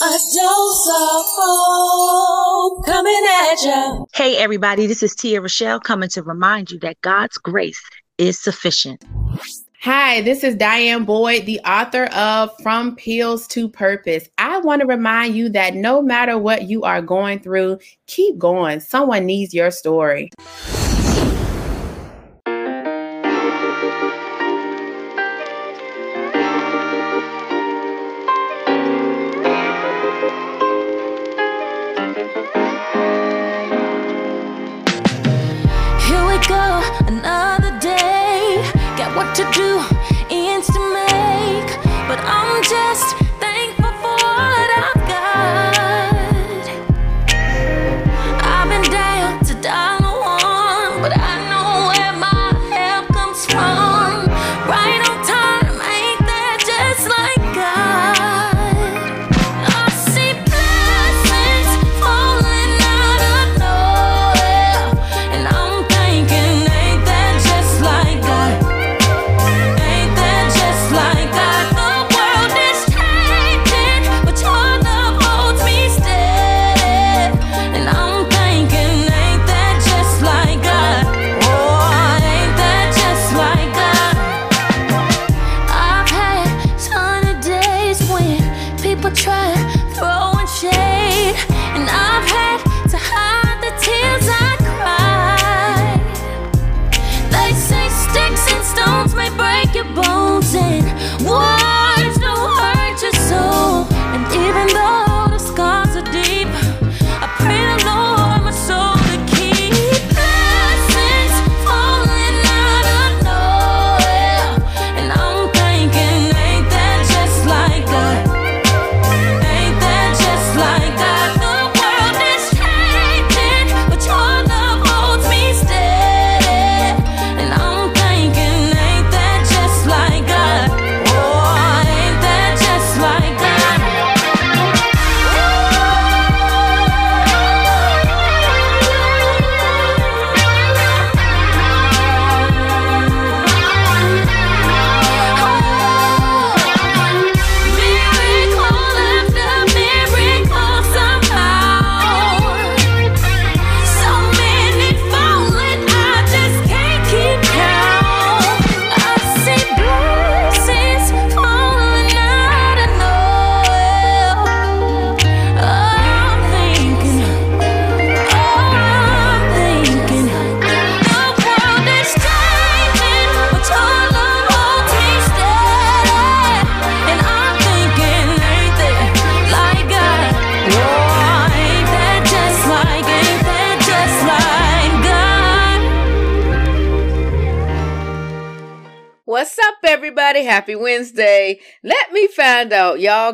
A dose of hope coming at you. Hey, everybody, this is Tia Rachelle coming to remind you that God's grace is sufficient. Hi, this is Diane Boyd, the author of From Pills to Purpose. I want to remind you that no matter what you are going through, keep going. Someone needs your story.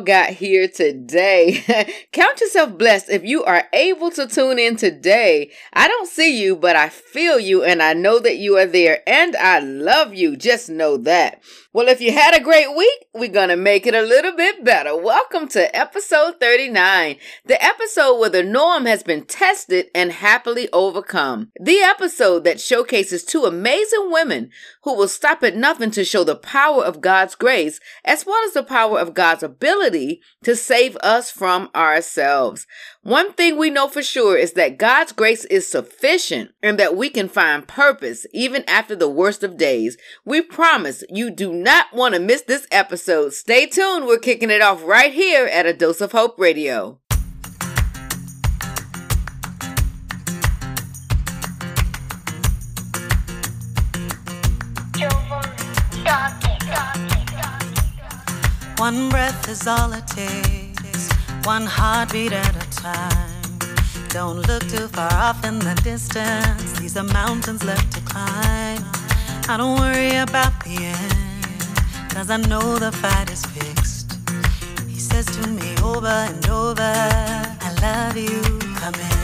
Got here today. Count yourself blessed if you are able to tune in today. I don't see you, but I feel you and I know that you are there and I love you. Just know that. Well, if you had a great week, we're going to make it a little bit better. Welcome to episode 39, the episode where the norm has been tested and happily overcome. The episode that showcases two amazing women who will stop at nothing to show the power of God's grace as well as the power of God's ability to save us from ourselves. One thing we know for sure is that God's grace is sufficient and that we can find purpose even after the worst of days. We promise you do not want to miss this episode. Stay tuned. We're kicking it off right here at A Dose of Hope Radio. One breath is all it takes, one heartbeat at a time. Don't look too far off in the distance, these are mountains left to climb. I don't worry about the end, cause I know the fight is fixed. He says to me over and over, I love you, come in.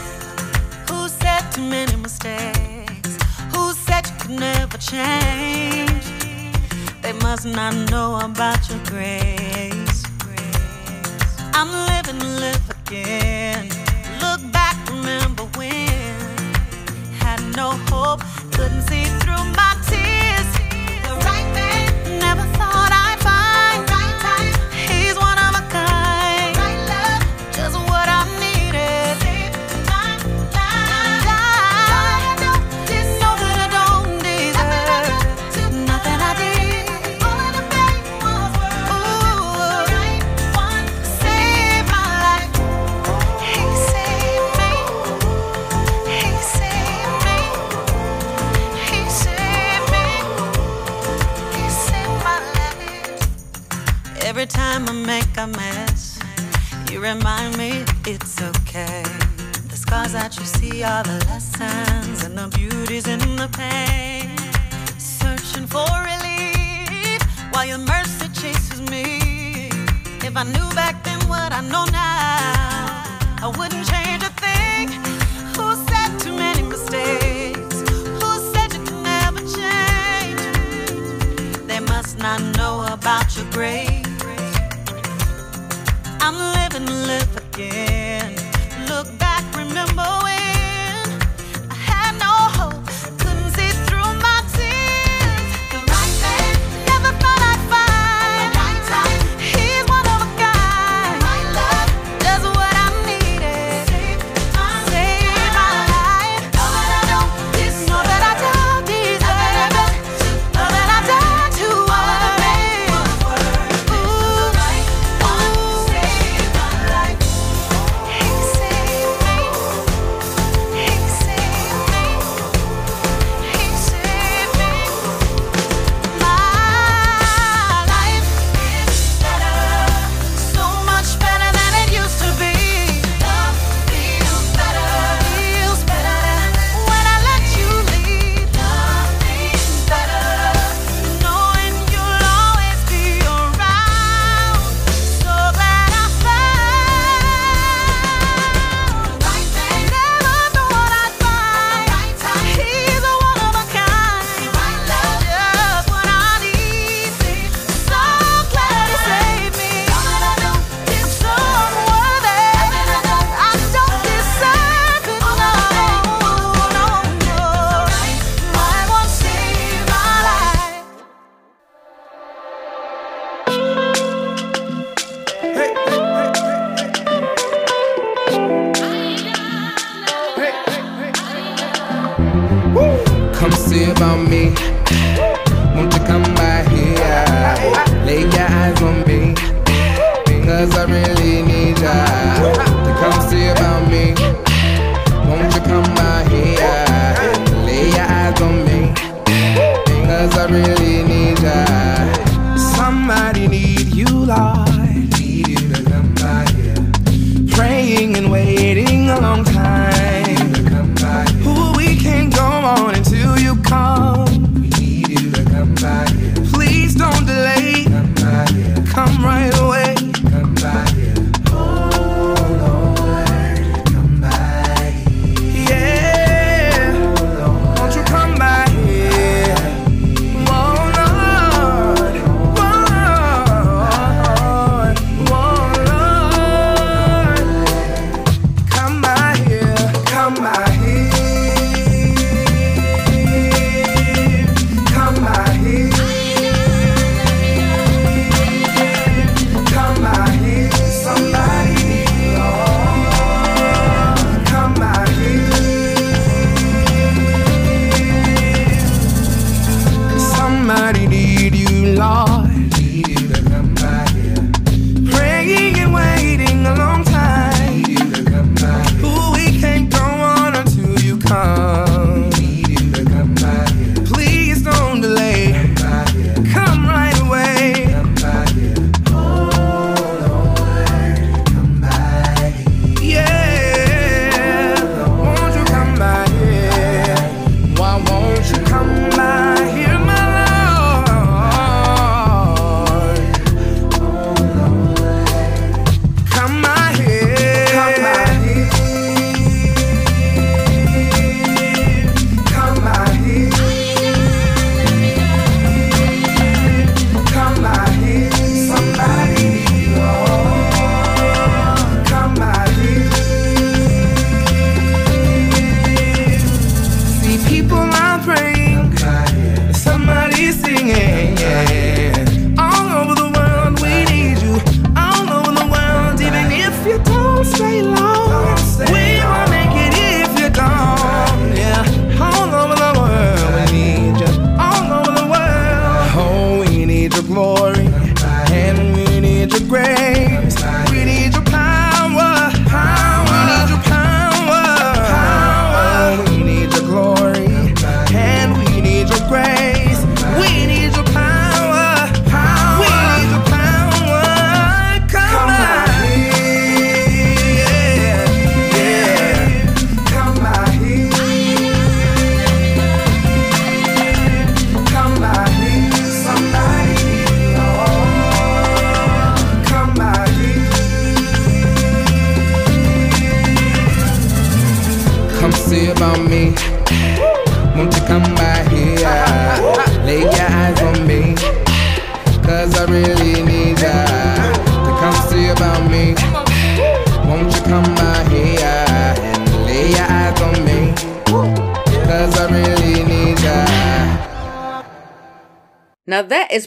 Who said too many mistakes? Who said you could never change? They must not know about your grace. I'm living, live again. Look back, remember when had no hope, couldn't see through my make a mess. You remind me it's okay. The scars that you see are the lessons, and the beauty's in the pain. Searching for relief while your mercy chases me. If I knew back then what I know now, I wouldn't change a thing. Who said too many mistakes? Who said you can never change? They must not know about your grace. I'm living, live again. Come see about me. Won't you come by here? Lay your eyes on me. Cause I really need ya. To come see about me. Won't you come by here? Lay your eyes on me. Cause I really need ya. Somebody need you, Lord. Need you to come by here. Praying and waiting a long time.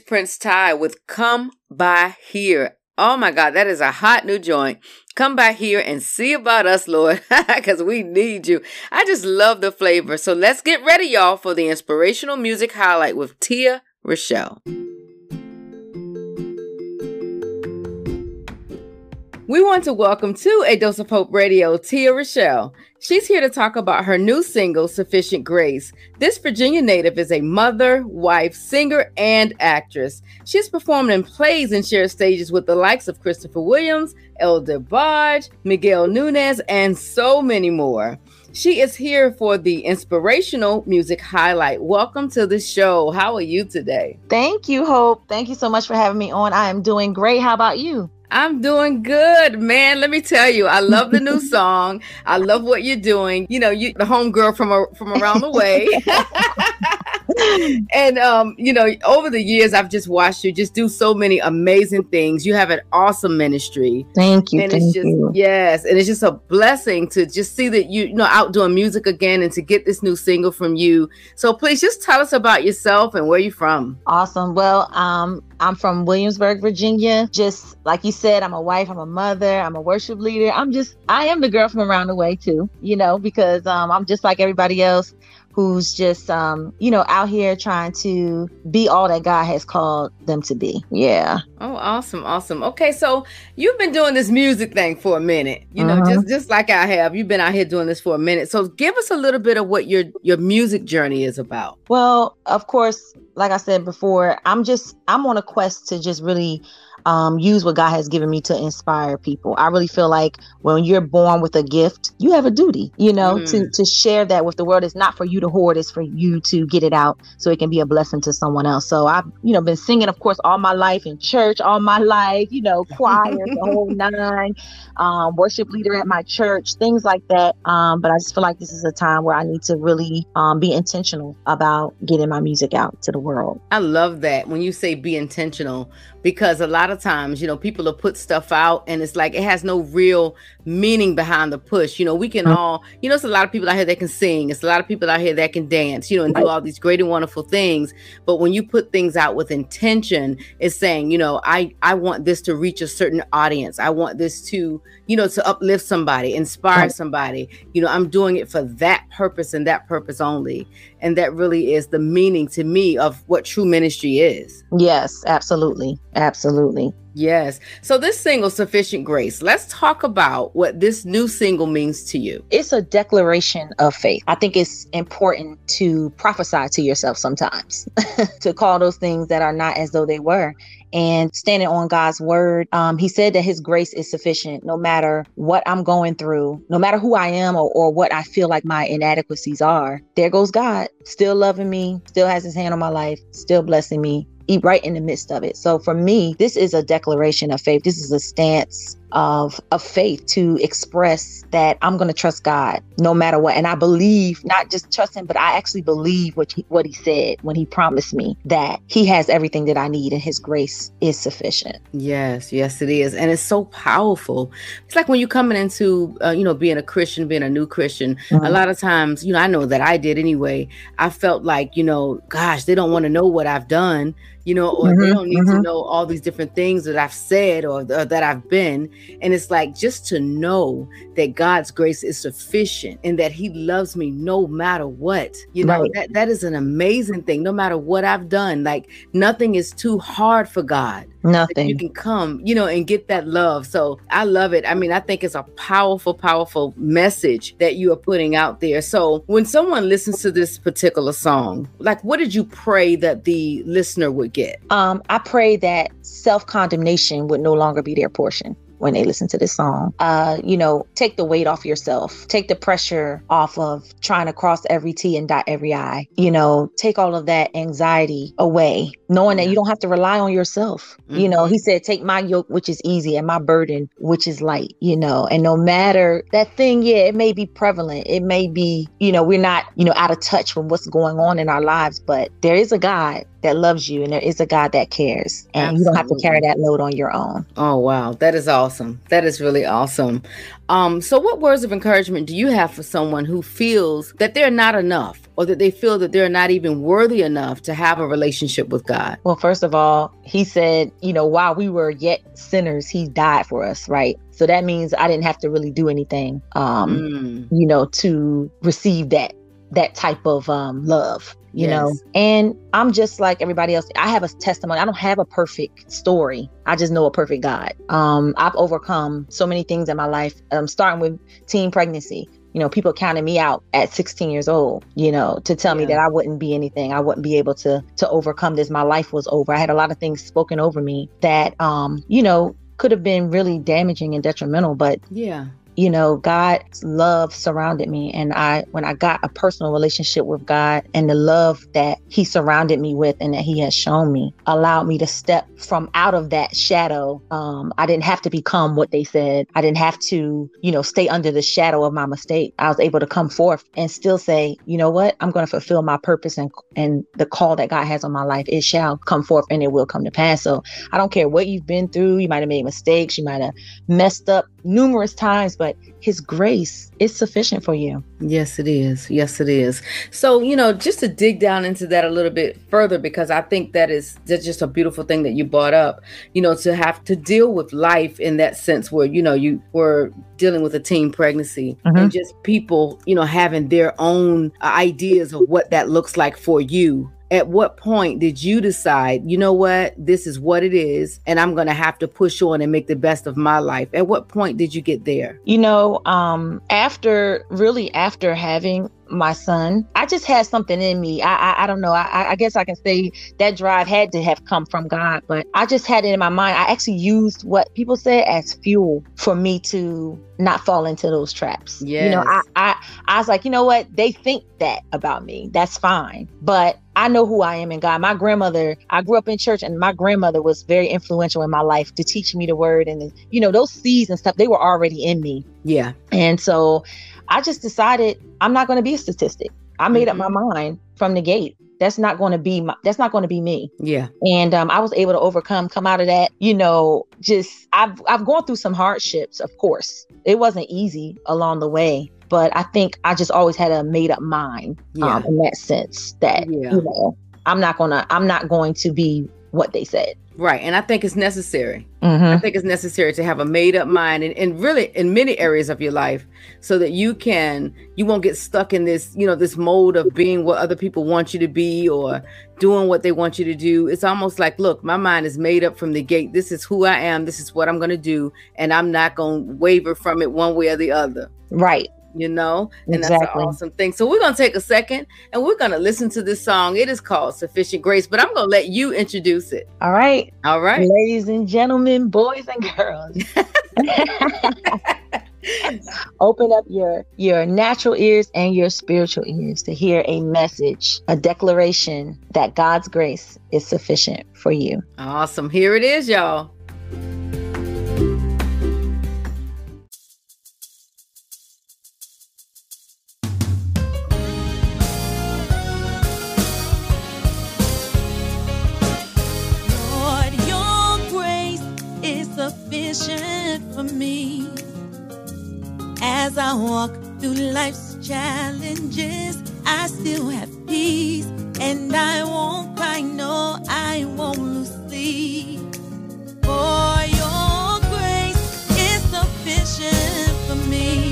Prince Ty with Come By Here. Oh my God, that is a hot new joint. Come by here and see about us, Lord, because we need you. I just love the flavor. So let's get ready, y'all, for the inspirational music highlight with Tia Rachelle. We want to welcome to A Dose of Hope Radio Tia Rachelle. She's here to talk about her new single, Sufficient Grace. This Virginia native is a mother, wife, singer, and actress. She's performed in plays and shared stages with the likes of Christopher Williams, El DeBarge, Miguel Nunez, and so many more. She is here for the inspirational music highlight. Welcome to the show. How are you today? Thank you, Hope. Thank you so much for having me on. I am doing great. How about you? I'm doing good, man. Let me tell you, I love the new song. I love what you're doing. You know, you the homegirl from a, from around the way. and um, you know, over the years, I've just watched you just do so many amazing things. You have an awesome ministry. Thank you. and thank it's just you. yes, and it's just a blessing to just see that you, you know out doing music again and to get this new single from you. So please just tell us about yourself and where you're from. Awesome. Well, um, I'm from Williamsburg, Virginia. Just like you said, I'm a wife, I'm a mother, I'm a worship leader. I'm just, I am the girl from around the way too, you know, because um, I'm just like everybody else who's just, um, you know, out here trying to be all that God has called them to be. Yeah. Oh, awesome, awesome. Okay, so you've been doing this music thing for a minute, you know, Mhm. just just like I have. You've been out here doing this for a minute. So give us a little bit of what your your music journey is about. Well, of course, like I said before, I'm just I'm on a quest to just really um, use what God has given me to inspire people. I really feel like when you're born with a gift, you have a duty, you know, to Mm. to share that with the world. It's not for you to hoard; it's for you to get it out so it can be a blessing to someone else. So I've you know been singing, of course, all my life in church, all my life, you know, choir, the whole nine, um, worship leader at my church, things like that. Um, but I just feel like this is a time where I need to really um, be intentional about getting my music out to the world. I love that when you say be intentional because a lot of times, you know, people will put stuff out and it's like it has no real meaning behind the push. You know, we can Mhm. all, you know, it's a lot of people out here that can sing, it's a lot of people out here that can dance, you know, and do all these great and wonderful things. But when you put things out with intention, it's saying, you know, I I want this to reach a certain audience. I want this to, you know, to uplift somebody, inspire somebody. You know, I'm doing it for that purpose and that purpose only. And that really is the meaning to me of what true ministry is. Yes, absolutely, absolutely. Yes. So this single, Sufficient Grace, let's talk about what this new single means to you. It's a declaration of faith. I think it's important to prophesy to yourself sometimes, to call those things that are not as though they were. And standing on God's word, um, He said that His grace is sufficient no matter what I'm going through, no matter who I am or, or what I feel like my inadequacies are. There goes God, still loving me, still has His hand on my life, still blessing me, right in the midst of it. So for me, this is a declaration of faith. This is a stance of of faith to express that I'm going to trust God no matter what. And I believe not just trust him, but I actually believe what he, what he said when he promised me that he has everything that I need and his grace is sufficient. Yes, yes, it is, and it's so powerful. It's like when you're coming into, uh, you know, being a Christian, being a new Christian. A lot of times, you know, I know that I did anyway. I felt like, you know, gosh, they don't want to know what I've done, you know, or they Mhm, don't need to mhm. know all these different things that I've said or, or that I've been. And it's like just to know that God's grace is sufficient and that He loves me no matter what. You know, Right. that that is an amazing thing. No matter what I've done, like nothing is too hard for God Nothing. you can come, you know, and get that love. So I love it. I mean, I think it's a powerful, powerful message that you are putting out there. So when someone listens to this particular song, like what did you pray that the listener would get? Um, I pray that self condemnation would no longer be their portion. when they listen to this song. Uh, you know, take the weight off yourself. Take the pressure off of trying to cross every T and dot every I. You know, take all of that anxiety away, knowing that you don't have to rely on yourself. You know, he said, take my yoke, which is easy, and my burden, which is light, you know, and no matter that thing, yeah, it may be prevalent. It may be, you know, we're not, you know, out of touch with what's going on in our lives, but there is a God that loves you and there is a God that cares. And you don't have to carry that load on your own. Oh wow, that is awesome. That is really awesome. Um, so what words of encouragement do you have for someone who feels that they're not enough or that they feel that they're not even worthy enough to have a relationship with God? Well, first of all, he said, you know, while we were yet sinners, he died for us, right? So that means I didn't have to really do anything um, Mm, you know, to receive that that type of um love you know? And i'm just like everybody else. I have a testimony. I don't have a perfect story. I just know a perfect god. Um i've overcome so many things in my life. Um starting with teen pregnancy you know people counted me out at 16 years old you know to tell me that i wouldn't be anything. I wouldn't be able to to overcome this. My life was over. I had a lot of things spoken over me that um you know could have been really damaging and detrimental but yeah. You know god's love surrounded me. And i when i got a personal relationship with god and the love that he surrounded me with and that he has shown me allowed me to step from out of that shadow. Um, i didn't have to become what they said. I didn't have to you know stay under the shadow of my mistake. I was able to come forth and still say you know what? I'm going to fulfill my purpose and and the call that god has on my life. It shall come forth and it will come to pass. So i don't care what you've been through. You might have made mistakes. You might have messed up numerous times, but his grace is sufficient for you. Yes, it is. Yes, it is. So, you know, just to dig down into that a little bit further, because I think that is that's just a beautiful thing that you brought up, you know, to have to deal with life in that sense where, you know, you were dealing with a teen pregnancy and mm-hmm. just people, you know, having their own ideas of what that looks like for you. At what point did you decide, you know what, this is what it is, and I'm going to have to push on and make the best of my life? At what point did you get there? You know, um, after really after having my son, I just had something in me. I I, I don't know. I, I guess I can say that drive had to have come from God, but I just had it in my mind. I actually used what people said as fuel for me to not fall into those traps. Yeah. You know, I, I I was like, you know what? They think that about me. That's fine. But I know who I am in God. My grandmother, I grew up in church and my grandmother was very influential in my life to teach me the word and you know, those seeds and stuff, they were already in me. Yeah. And so I just decided I'm not going to be a statistic. I made up my mind from the gate. That's not going to be my, that's not going to be me. Yeah. And um, I was able to overcome, come out of that. You know, just I've I've gone through some hardships, of course. It wasn't easy along the way, but I think I just always had a made up mind Yeah. um, in that sense that Yeah. you know I'm not gonna I'm not going to be what they said. Right. And I think it's necessary. Mhm. I think it's necessary to have a made up mind and, and really in many areas of your life so that you can you won't get stuck in this, you know, this mode of being what other people want you to be or doing what they want you to do. It's almost like, look, my mind is made up from the gate. This is who I am. This is what I'm gonna do. And I'm not gonna waver from it one way or the other. Right. You know, and that's an awesome thing. So we're gonna take a second and we're gonna listen to this song. It is called Sufficient Grace, but I'm gonna let you introduce it. All right. All right. Ladies and gentlemen, boys and girls. Open up your your natural ears and your spiritual ears to hear a message, a declaration that God's grace is sufficient for you. Awesome. Here it is, y'all. Sufficient for me. As I walk through life's challenges, I still have peace, and I won't cry, no, I won't lose sleep. For your grace is sufficient for me.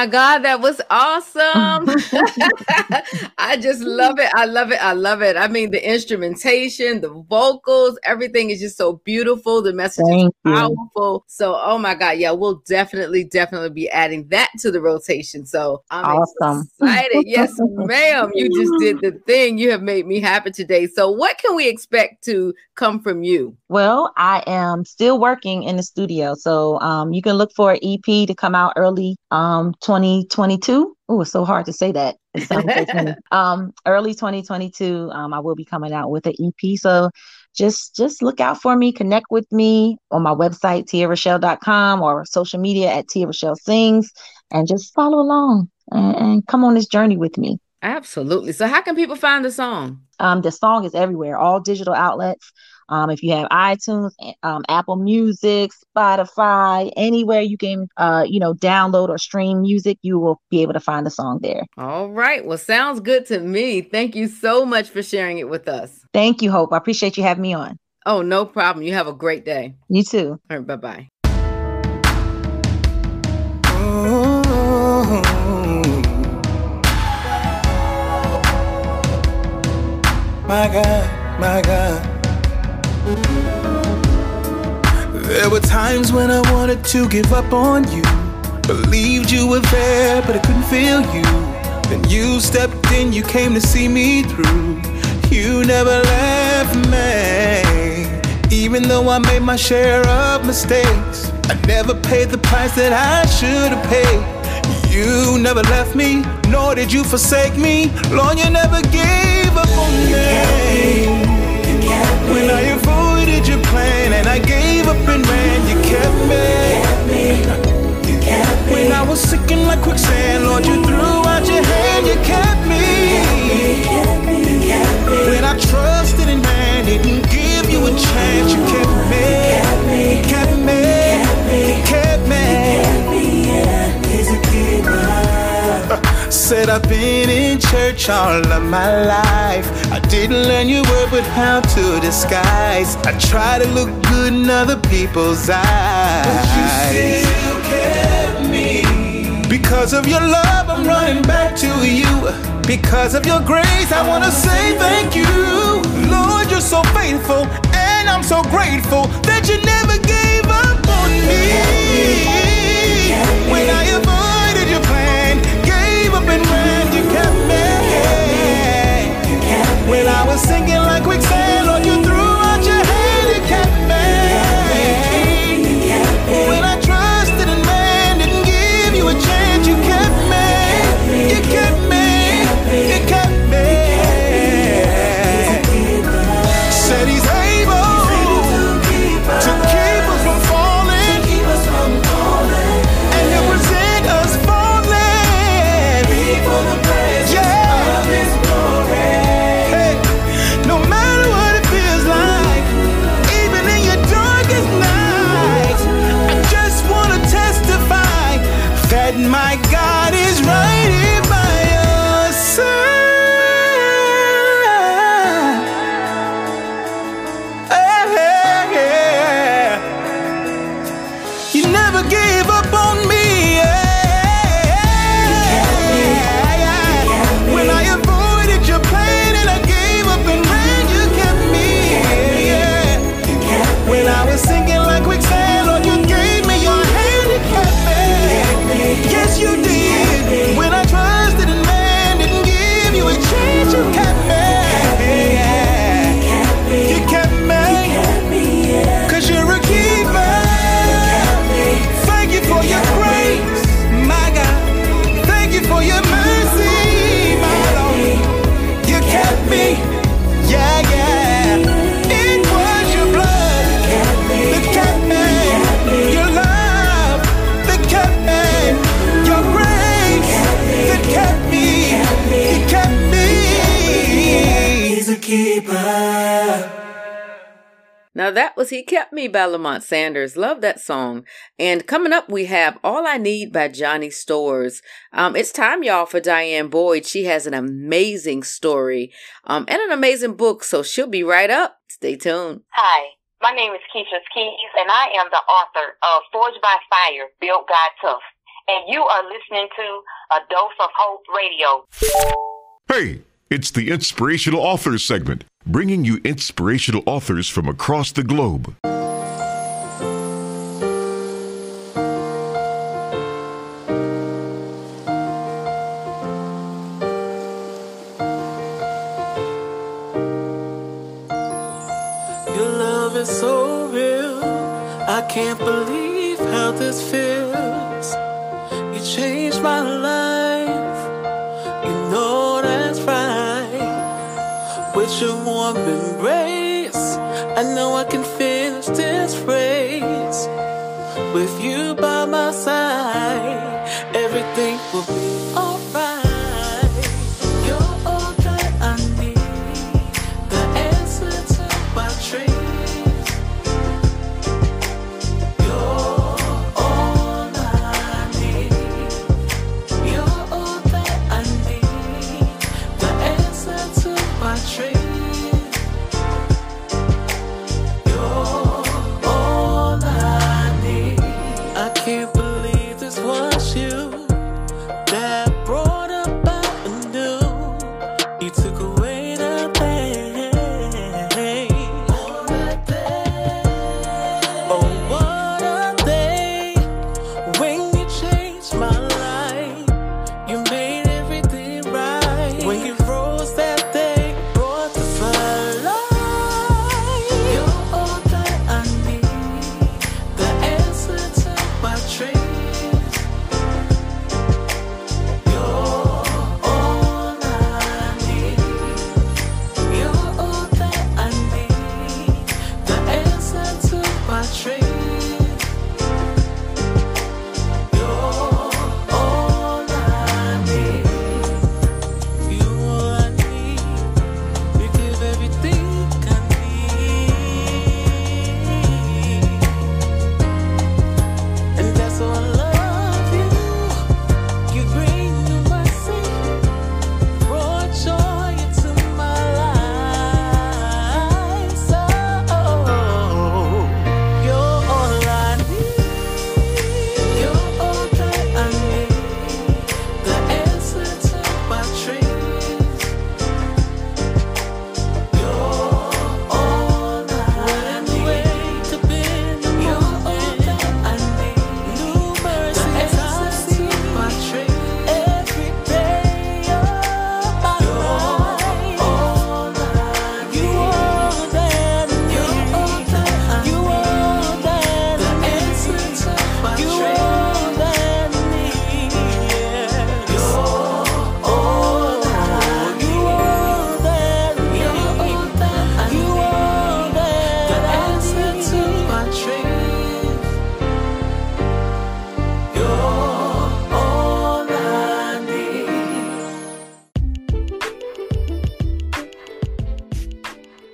My God, that was awesome. I just love it. I love it. I love it. I mean, the instrumentation, the vocals, everything is just so beautiful. The message is Thank you. powerful. So, oh my God, yeah, we'll definitely, definitely be adding that to the rotation. So, I'm Awesome. excited. Yes, ma'am. You just did the thing. You have made me happy today. So, what can we expect to come from you? Well, I am still working in the studio, so um, you can look for an EP to come out early um 2022. Oh, it's so hard to say that. It sounds so funny. Um, early 2022, um, I will be coming out with an EP. So just just look out for me. Connect with me on my website, tiarachelle.com or social media at Tia Rachelle Sings, and just follow along and, and come on this journey with me. Absolutely. So, how can people find the song? Um, the song is everywhere, all digital outlets. Um, if you have iTunes, um, Apple Music, Spotify, anywhere you can, uh, you know, download or stream music, you will be able to find the song there. All right. Well, sounds good to me. Thank you so much for sharing it with us. Thank you, Hope. I appreciate you having me on. Oh, no problem. You have a great day. You too. All right. Bye bye. My God, my God. There were times when I wanted to give up on you. Believed you were there, but I couldn't feel you. Then you stepped in, you came to see me through. You never left me. Even though I made my share of mistakes, I never paid the price that I should have paid. You never left me, nor did you forsake me. Lord, you never gave up on me. When I avoided your plan and I gave up and ran, you kept me. You kept me. When I was sinking like quicksand, Lord, you threw out your hand, you kept me. When I trusted in man, didn't give you a chance, you kept me. I've been in church all of my life. I didn't learn your word, but how to disguise. I try to look good in other people's eyes. But you still kept me. Because of your love, I'm running back to you. Because of your grace, I wanna say thank you. Lord, you're so faithful, and I'm so grateful that you never gave up on me. When I avoided When I was sinking like quicksand, Me by Lamont Sanders. Love that song. And coming up, we have All I Need by Johnny Stores. Um, it's time, y'all, for Diane Boyd. She has an amazing story um, and an amazing book, so she'll be right up. Stay tuned. Hi, my name is Keisha Keys, and I am the author of Forged by Fire, Built God Tough. And you are listening to A Dose of Hope Radio. Hey, it's the Inspirational Authors segment, bringing you inspirational authors from across the globe. Your warm embrace,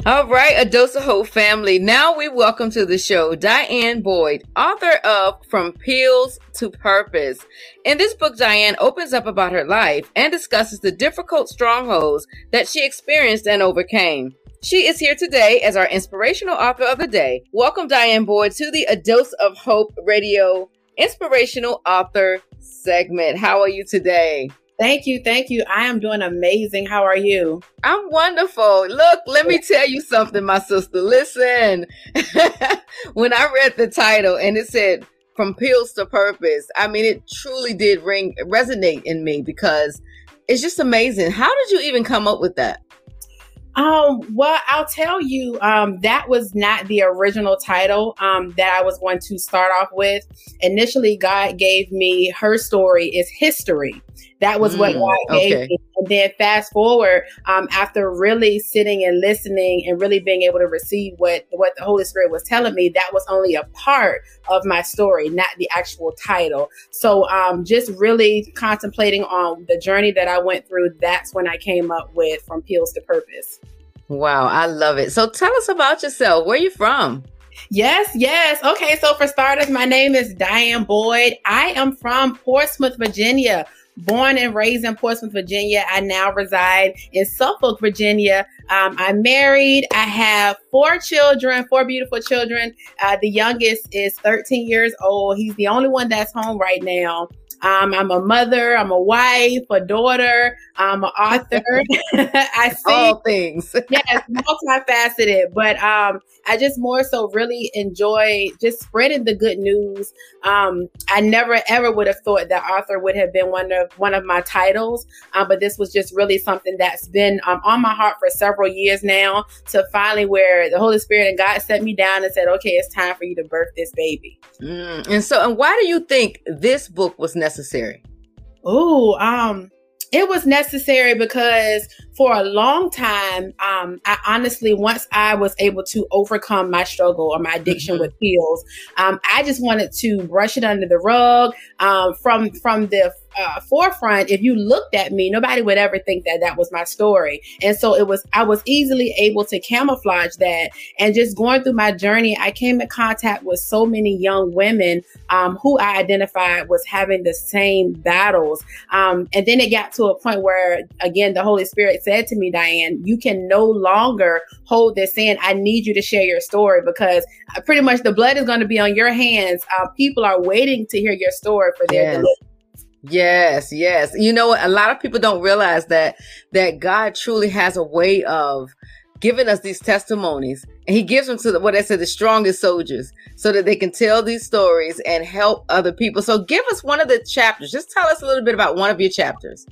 All right, a dose of hope family. Now we welcome to the show Diane Boyd, author of From Pills to Purpose. In this book, Diane opens up about her life and discusses the difficult strongholds that she experienced and overcame. She is here today as our inspirational author of the day. Welcome, Diane Boyd, to the A Dose of Hope Radio Inspirational Author segment. How are you today? Thank you. Thank you. I am doing amazing. How are you? I'm wonderful. Look, let me tell you something, my sister. Listen, when I read the title and it said from pills to purpose, I mean, it truly did ring, resonate in me because it's just amazing. How did you even come up with that? Um, well, I'll tell you, um, that was not the original title um, that I was going to start off with. Initially, God gave me her story is history. That was mm, what God gave okay. me. And then fast forward, um, after really sitting and listening and really being able to receive what what the Holy Spirit was telling me, that was only a part of my story, not the actual title. So, um, just really contemplating on the journey that I went through. That's when I came up with from pills to purpose. Wow, I love it. So, tell us about yourself. Where are you from? Yes, yes. Okay, so for starters, my name is Diane Boyd. I am from Portsmouth, Virginia, born and raised in Portsmouth, Virginia. I now reside in Suffolk, Virginia. Um, I'm married. I have four children, four beautiful children. Uh, the youngest is 13 years old. He's the only one that's home right now. Um, I'm a mother, I'm a wife, a daughter, I'm an author. I see all things. yes, multifaceted. But um, I just more so really enjoy just spreading the good news. Um, I never ever would have thought that author would have been one of one of my titles, uh, but this was just really something that's been um, on my heart for several years now. To finally, where the Holy Spirit and God set me down and said, "Okay, it's time for you to birth this baby." Mm, and so, and why do you think this book was necessary? Oh, um, it was necessary because for a long time, um, I honestly, once I was able to overcome my struggle or my addiction mm-hmm. with pills, um, I just wanted to brush it under the rug. Um, from from the uh, forefront, if you looked at me, nobody would ever think that that was my story. And so it was, I was easily able to camouflage that. And just going through my journey, I came in contact with so many young women um, who I identified was having the same battles. Um, and then it got to a point where, again, the Holy Spirit said to me, Diane, you can no longer hold this in. I need you to share your story because uh, pretty much the blood is going to be on your hands. Uh, people are waiting to hear your story for their yes. deliverance. Yes, yes. You know? A lot of people don't realize that that God truly has a way of giving us these testimonies, and He gives them to the, what I said, the strongest soldiers, so that they can tell these stories and help other people. So, give us one of the chapters. Just tell us a little bit about one of your chapters.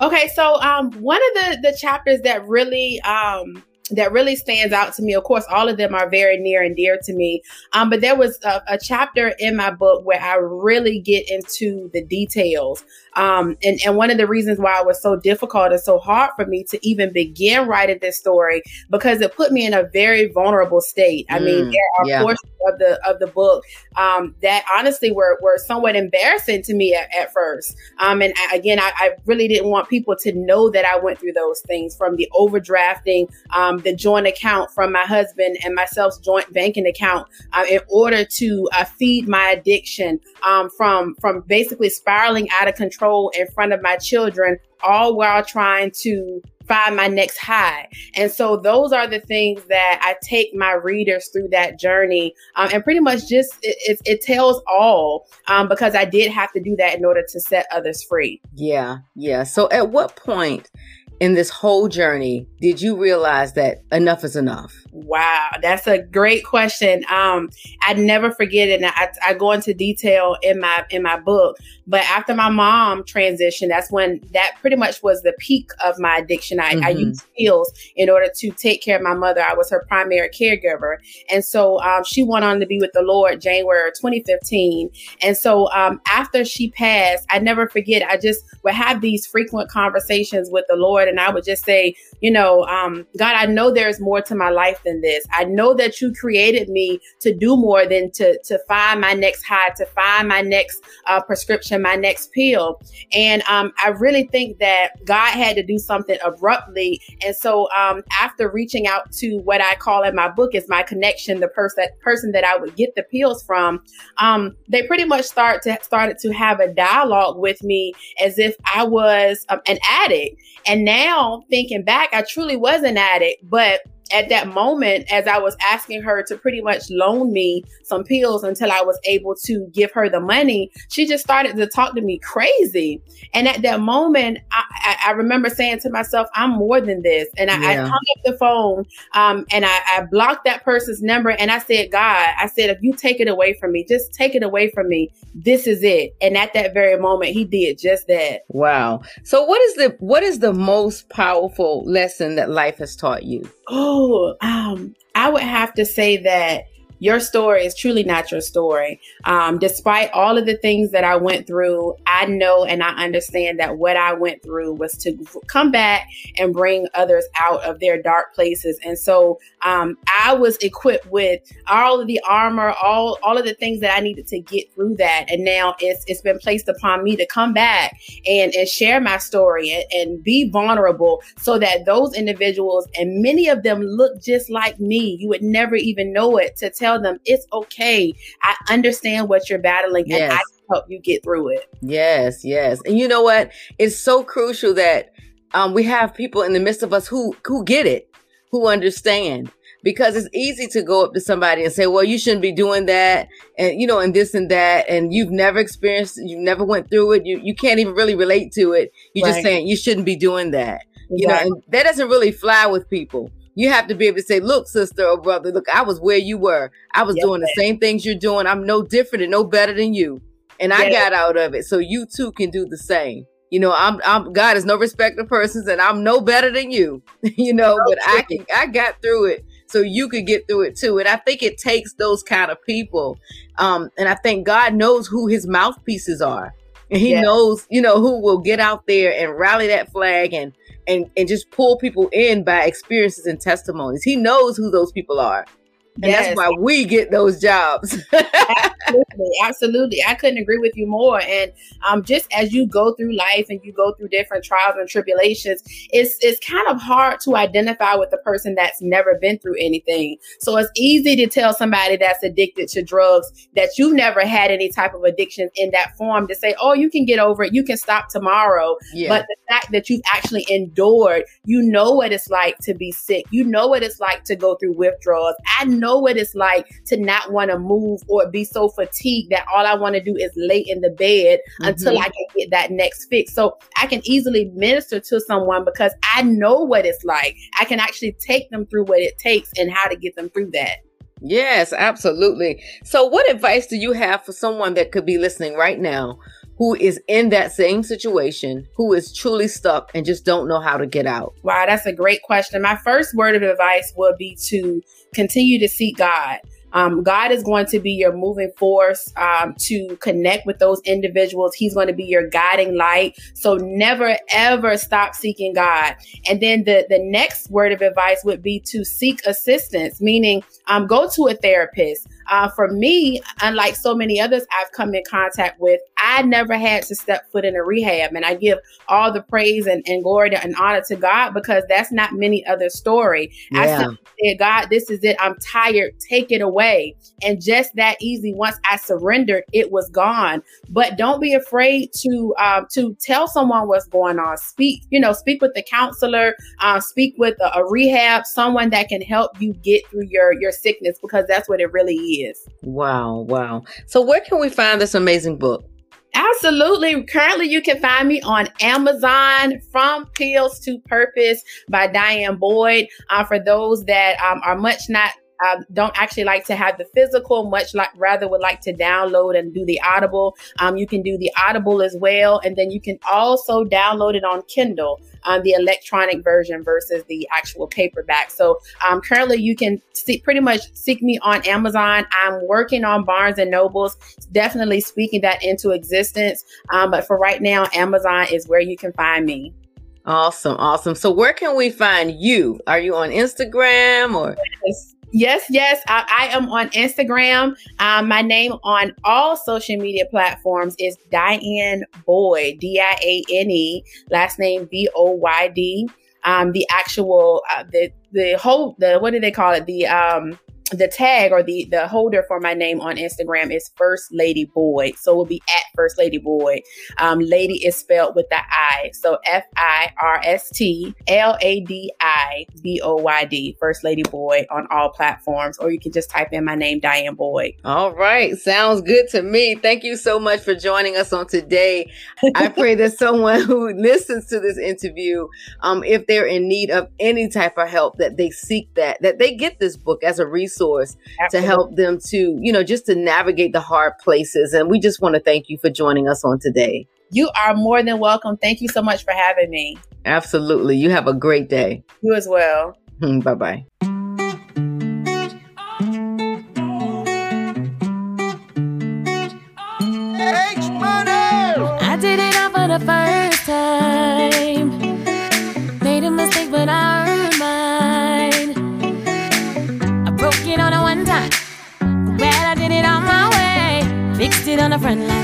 Okay, so um, one of the the chapters that really um that really stands out to me. Of course, all of them are very near and dear to me. Um, but there was a, a, chapter in my book where I really get into the details. Um, and, and one of the reasons why it was so difficult and so hard for me to even begin writing this story because it put me in a very vulnerable state. I mm, mean, there are yeah. portions of the of the book um, that honestly were were somewhat embarrassing to me at, at first. Um, and I, again, I, I, really didn't want people to know that I went through those things from the overdrafting, um, the joint account from my husband and myself's joint banking account uh, in order to uh, feed my addiction um, from from basically spiraling out of control in front of my children, all while trying to find my next high. And so those are the things that I take my readers through that journey. Um, and pretty much just it, it, it tells all um, because I did have to do that in order to set others free. Yeah. Yeah. So at what point in this whole journey did you realize that enough is enough? Wow, that's a great question. Um, I never forget it. And I, I go into detail in my in my book. But after my mom transitioned, that's when that pretty much was the peak of my addiction. I, mm-hmm. I used pills in order to take care of my mother. I was her primary caregiver, and so um, she went on to be with the Lord January 2015. And so um, after she passed, I never forget. I just would have these frequent conversations with the Lord and I would just say, you know, um, God, I know there's more to my life than this. I know that you created me to do more than to to find my next high, to find my next uh, prescription, my next pill. And um, I really think that God had to do something abruptly. And so um, after reaching out to what I call in my book is my connection, the person person that I would get the pills from, um, they pretty much start to started to have a dialogue with me as if I was um, an addict. And now thinking back, I truly was an addict, but at that moment, as I was asking her to pretty much loan me some pills until I was able to give her the money, she just started to talk to me crazy. And at that moment, I, I remember saying to myself, I'm more than this. And I, yeah. I hung up the phone um, and I, I blocked that person's number and I said, God, I said, if you take it away from me, just take it away from me. This is it. And at that very moment, he did just that. Wow. So what is the what is the most powerful lesson that life has taught you? Oh, um, I would have to say that your story is truly not your story. Um, despite all of the things that I went through, I know and I understand that what I went through was to come back and bring others out of their dark places. And so um, I was equipped with all of the armor, all all of the things that I needed to get through that. And now it's it's been placed upon me to come back and, and share my story and, and be vulnerable so that those individuals and many of them look just like me. You would never even know it to tell tell them it's okay. I understand what you're battling yes. and I can help you get through it. Yes, yes. And you know what? It's so crucial that um, we have people in the midst of us who who get it, who understand. Because it's easy to go up to somebody and say, "Well, you shouldn't be doing that," and you know, and this and that, and you've never experienced, you never went through it, you you can't even really relate to it. You're right. just saying you shouldn't be doing that, you know, and that doesn't really fly with people. You have to be able to say, look, sister or brother, look, I was where you were. I was doing the same things you're doing. I'm no different and no better than you. And I got out of it. So you too can do the same. You know, I'm I'm God is no respect of persons and I'm no better than you. you know, but I can I got through it so you could get through it too. And I think it takes those kind of people. Um, and I think God knows who his mouthpieces are. And he knows, you know, who will get out there and rally that flag and and and just pull people in by experiences and testimonies. He knows who those people are. And yes. that's why we get those jobs. absolutely, absolutely. I couldn't agree with you more. And um, just as you go through life and you go through different trials and tribulations, it's it's kind of hard to identify with a person that's never been through anything. So it's easy to tell somebody that's addicted to drugs that you've never had any type of addiction in that form to say, "Oh, you can get over it. You can stop tomorrow." Yeah. But the fact that you've actually endured, you know what it's like to be sick. You know what it's like to go through withdrawals. I know what it's like to not want to move or be so fatigued that all I want to do is lay in the bed mm-hmm. until I can get that next fix. So I can easily minister to someone because I know what it's like. I can actually take them through what it takes and how to get them through that. Yes, absolutely. So, what advice do you have for someone that could be listening right now who is in that same situation, who is truly stuck and just don't know how to get out? Wow, that's a great question. My first word of advice would be to continue to seek God. Um, God is going to be your moving force um, to connect with those individuals. He's going to be your guiding light. So never ever stop seeking God. And then the the next word of advice would be to seek assistance, meaning um, go to a therapist. Uh, for me, unlike so many others I've come in contact with, I never had to step foot in a rehab. And I give all the praise and, and glory and honor to God because that's not many other story. Yeah. I said, God, this is it. I'm tired. Take it away. And just that easy. Once I surrendered, it was gone. But don't be afraid to um, to tell someone what's going on. Speak, you know, speak with the counselor. Uh, speak with a, a rehab, someone that can help you get through your your sickness because that's what it really is is. Wow, wow. So where can we find this amazing book? Absolutely. Currently, you can find me on Amazon from Pills to Purpose by Diane Boyd. Uh, for those that um, are much not uh, don't actually like to have the physical, much like rather would like to download and do the Audible. Um, you can do the Audible as well, and then you can also download it on Kindle, um, the electronic version versus the actual paperback. So um, currently, you can see pretty much seek me on Amazon. I'm working on Barnes and Nobles, definitely speaking that into existence. Um, but for right now, Amazon is where you can find me. Awesome, awesome. So where can we find you? Are you on Instagram or Yes, yes, yes, I, I am on Instagram. Um, my name on all social media platforms is Diane Boyd, D I A N E, last name B O Y D. Um, the actual uh, the the whole the what do they call it? The um the tag or the the holder for my name on Instagram is First Lady Boyd. So it will be at First Lady Boyd. Um, lady is spelled with the I. So F I R S T L A D I B O Y D. First Lady Boyd on all platforms, or you can just type in my name, Diane Boyd. All right, sounds good to me. Thank you so much for joining us on today. I pray that someone who listens to this interview, um, if they're in need of any type of help, that they seek that, that they get this book as a resource to help them to, you know, just to navigate the hard places. And we just want to thank you for joining us on today. You are more than welcome. Thank you so much for having me. Absolutely. You have a great day. You as well. Hmm, bye bye. I did it all for the first on the front line.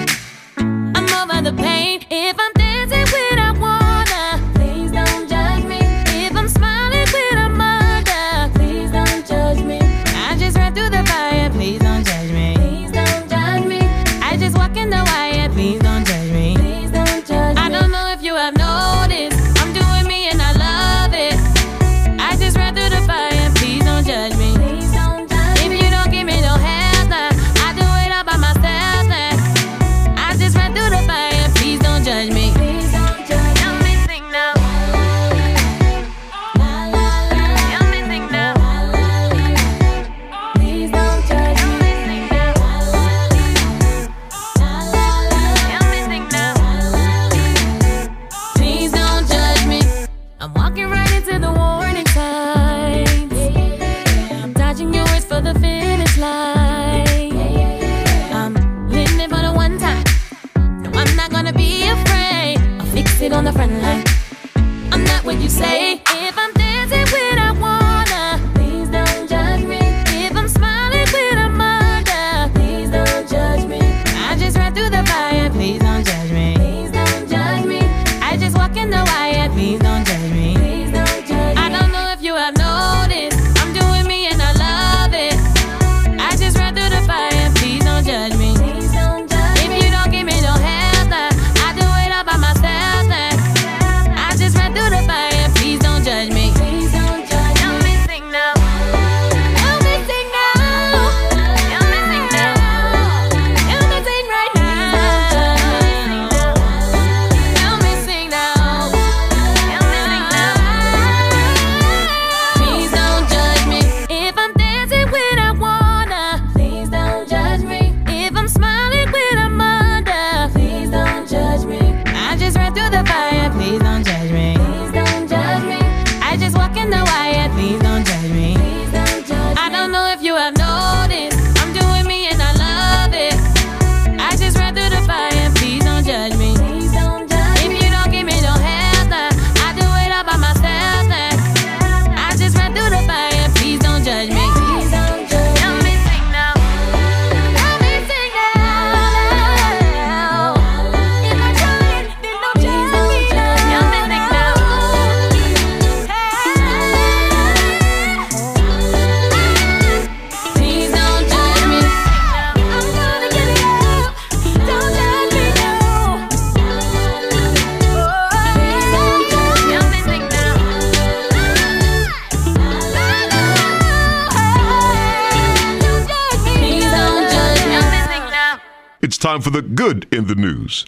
It's time for the good in the news.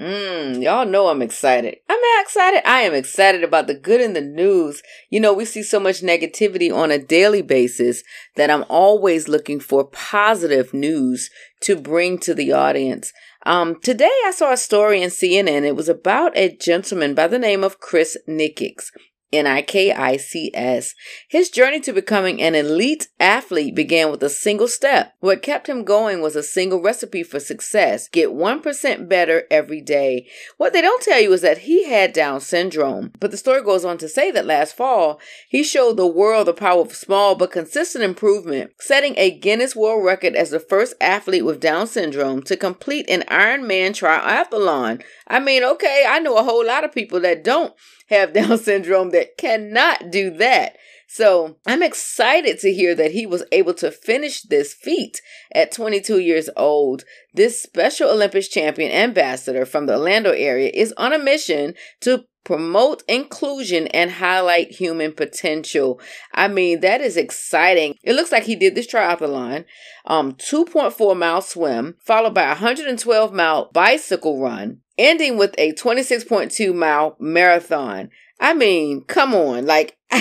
Mm, y'all know I'm excited. I'm excited. I am excited about the good in the news. You know, we see so much negativity on a daily basis that I'm always looking for positive news to bring to the audience. Um, today I saw a story in CNN. It was about a gentleman by the name of Chris Nickix. N I K I C S. His journey to becoming an elite athlete began with a single step. What kept him going was a single recipe for success get 1% better every day. What they don't tell you is that he had Down syndrome. But the story goes on to say that last fall, he showed the world the power of small but consistent improvement, setting a Guinness World Record as the first athlete with Down syndrome to complete an Ironman triathlon. I mean, okay, I know a whole lot of people that don't have Down syndrome that cannot do that. So I'm excited to hear that he was able to finish this feat at 22 years old. This Special Olympics champion ambassador from the Orlando area is on a mission to promote inclusion and highlight human potential. I mean, that is exciting. It looks like he did this triathlon, um, 2.4 mile swim, followed by a 112 mile bicycle run, ending with a 26.2 mile marathon. I mean, come on, like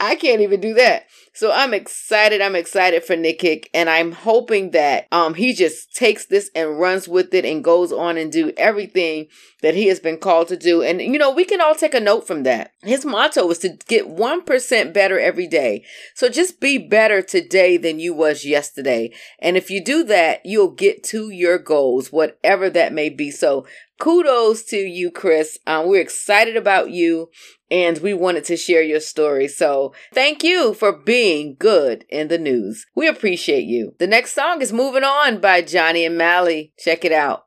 I can't even do that. So I'm excited. I'm excited for Nick and I'm hoping that um he just takes this and runs with it and goes on and do everything that he has been called to do. And you know, we can all take a note from that. His motto was to get 1% better every day. So just be better today than you was yesterday. And if you do that, you'll get to your goals, whatever that may be. So kudos to you, Chris. Um, we're excited about you and we wanted to share your story. So thank you for being good in the news. We appreciate you. The next song is Moving On by Johnny and Mally. Check it out.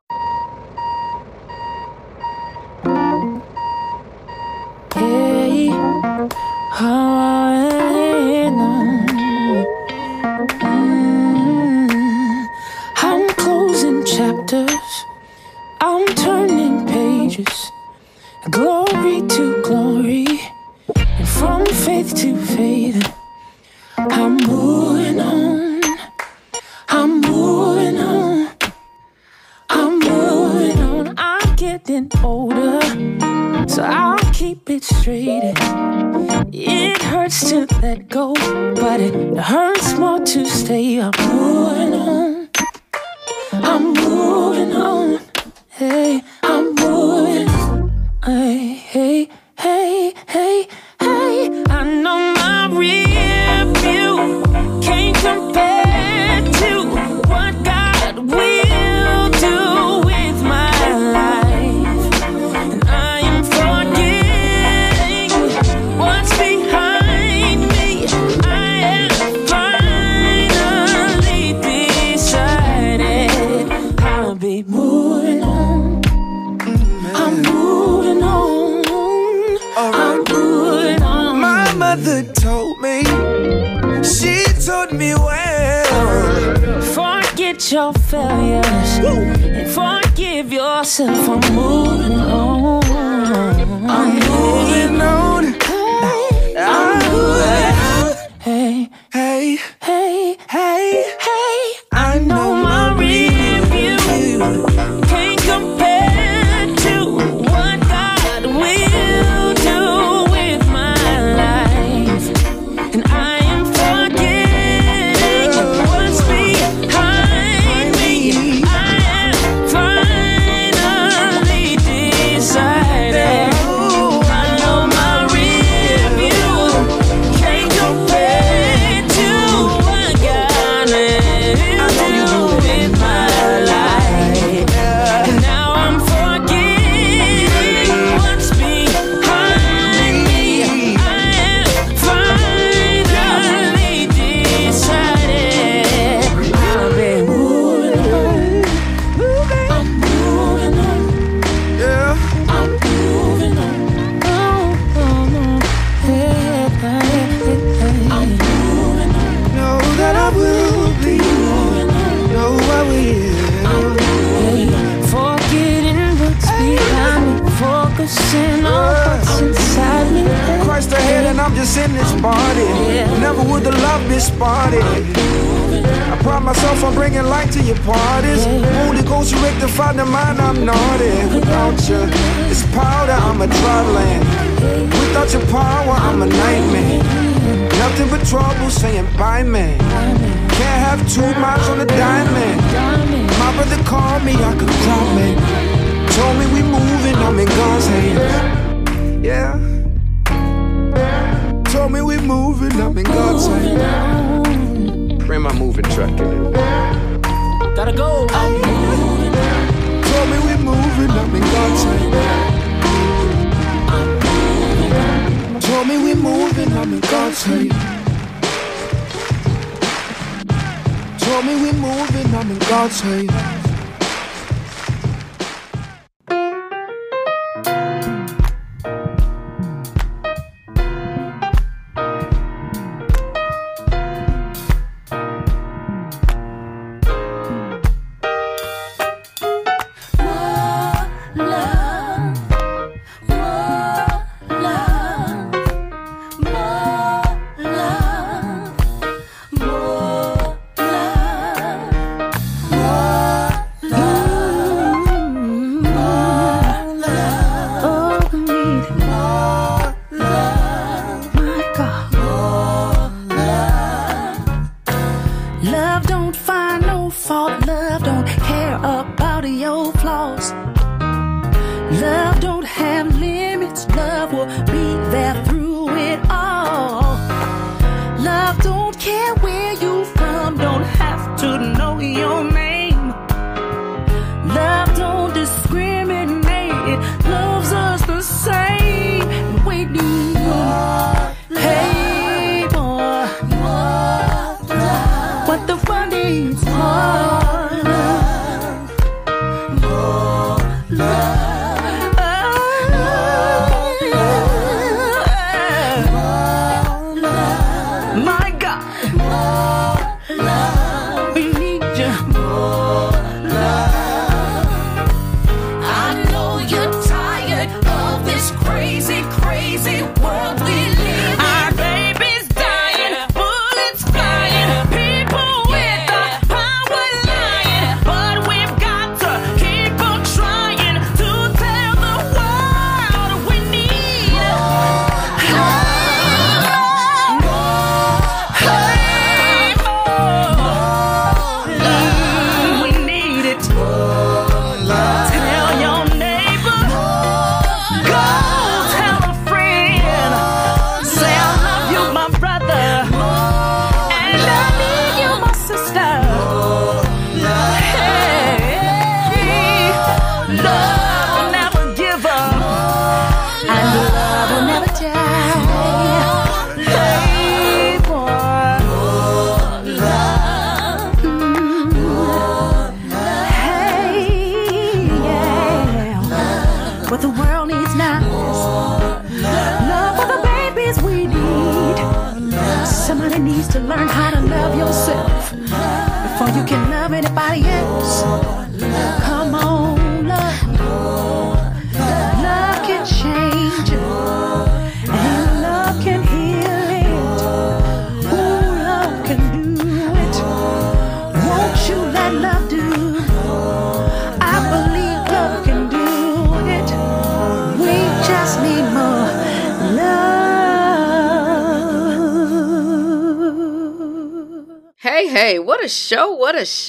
Pages. Glory to glory. And from faith to faith. I'm moving on. I'm moving on. I'm moving on. I'm getting older. So I'll keep it straight. It hurts to let go, but it hurts more to stay. I'm moving on. I'm moving on. Hey, I'm. Hey, hey, hey, hey, hey. Forget your failures and forgive yourself. I'm moving on. I'm moving on. Go. Told me we moving, I'm in God's hand. Told me we moving, I'm in God's hand. Told me we moving, I'm in God's hand.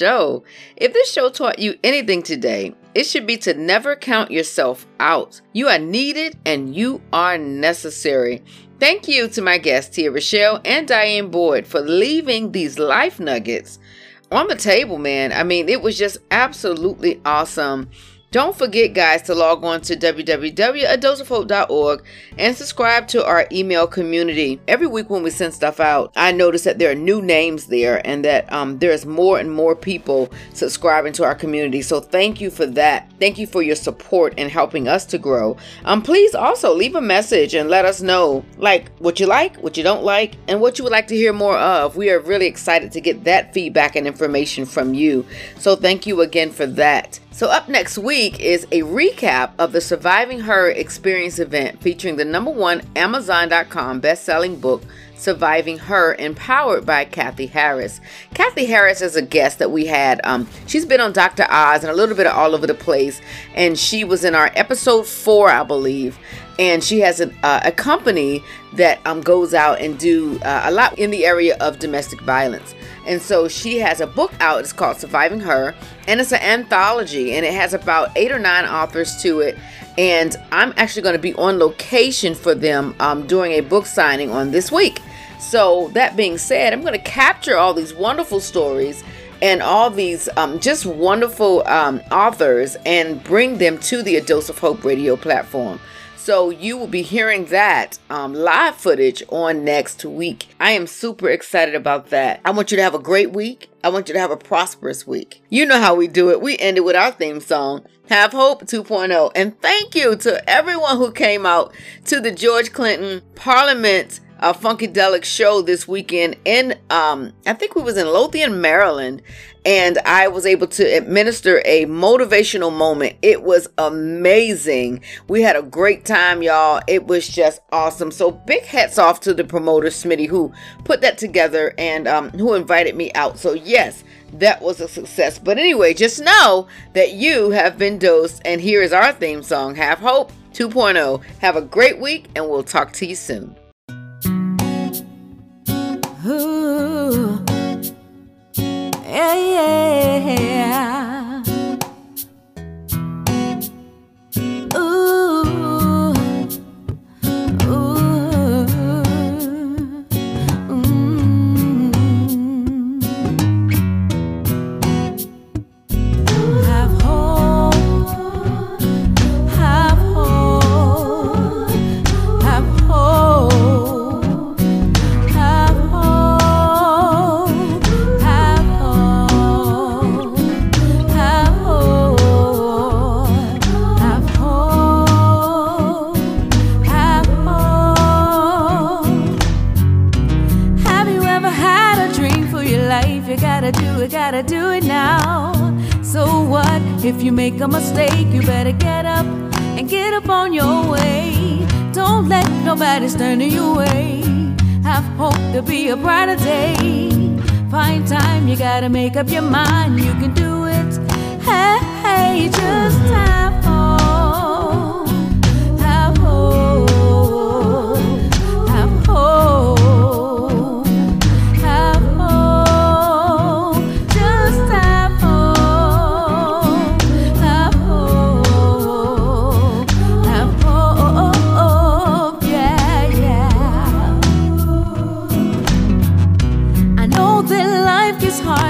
Show! If this show taught you anything today, it should be to never count yourself out. You are needed and you are necessary. Thank you to my guests, Tia Rachelle and Diane Boyd, for leaving these life nuggets on the table, man. I mean, it was just absolutely awesome. Don't forget, guys, to log on to www.adoseofhope.org and subscribe to our email community. Every week when we send stuff out, I notice that there are new names there and that um, there's more and more people subscribing to our community. So thank you for that. Thank you for your support and helping us to grow. Um, please also leave a message and let us know like what you like, what you don't like, and what you would like to hear more of. We are really excited to get that feedback and information from you. So thank you again for that. So, up next week is a recap of the Surviving Her Experience event featuring the number one Amazon.com best-selling book, Surviving Her, empowered by Kathy Harris. Kathy Harris is a guest that we had. Um, she's been on Dr. Oz and a little bit of all over the place, and she was in our episode four, I believe. And she has an, uh, a company that um, goes out and do uh, a lot in the area of domestic violence. And so she has a book out. It's called Surviving Her, and it's an anthology, and it has about eight or nine authors to it. And I'm actually going to be on location for them um, doing a book signing on this week. So that being said, I'm going to capture all these wonderful stories and all these um, just wonderful um, authors and bring them to the A Dose of Hope radio platform. So you will be hearing that um, live footage on next week. I am super excited about that. I want you to have a great week. I want you to have a prosperous week. You know how we do it. We end it with our theme song, Have Hope 2.0. And thank you to everyone who came out to the George Clinton Parliament a Funkadelic show this weekend in um I think we was in Lothian, Maryland, and I was able to administer a motivational moment. It was amazing. We had a great time, y'all. It was just awesome. So big hats off to the promoter Smitty who put that together and um who invited me out. So yes, that was a success. But anyway, just know that you have been dosed and here is our theme song, Have Hope 2.0. Have a great week and we'll talk to you soon. Ooh. Yeah, yeah. If you make a mistake? You better get up and get up on your way. Don't let nobody stand in your way. Have hope to be a brighter day. Find time, you gotta make up your mind. You can do it. Hey, hey, just have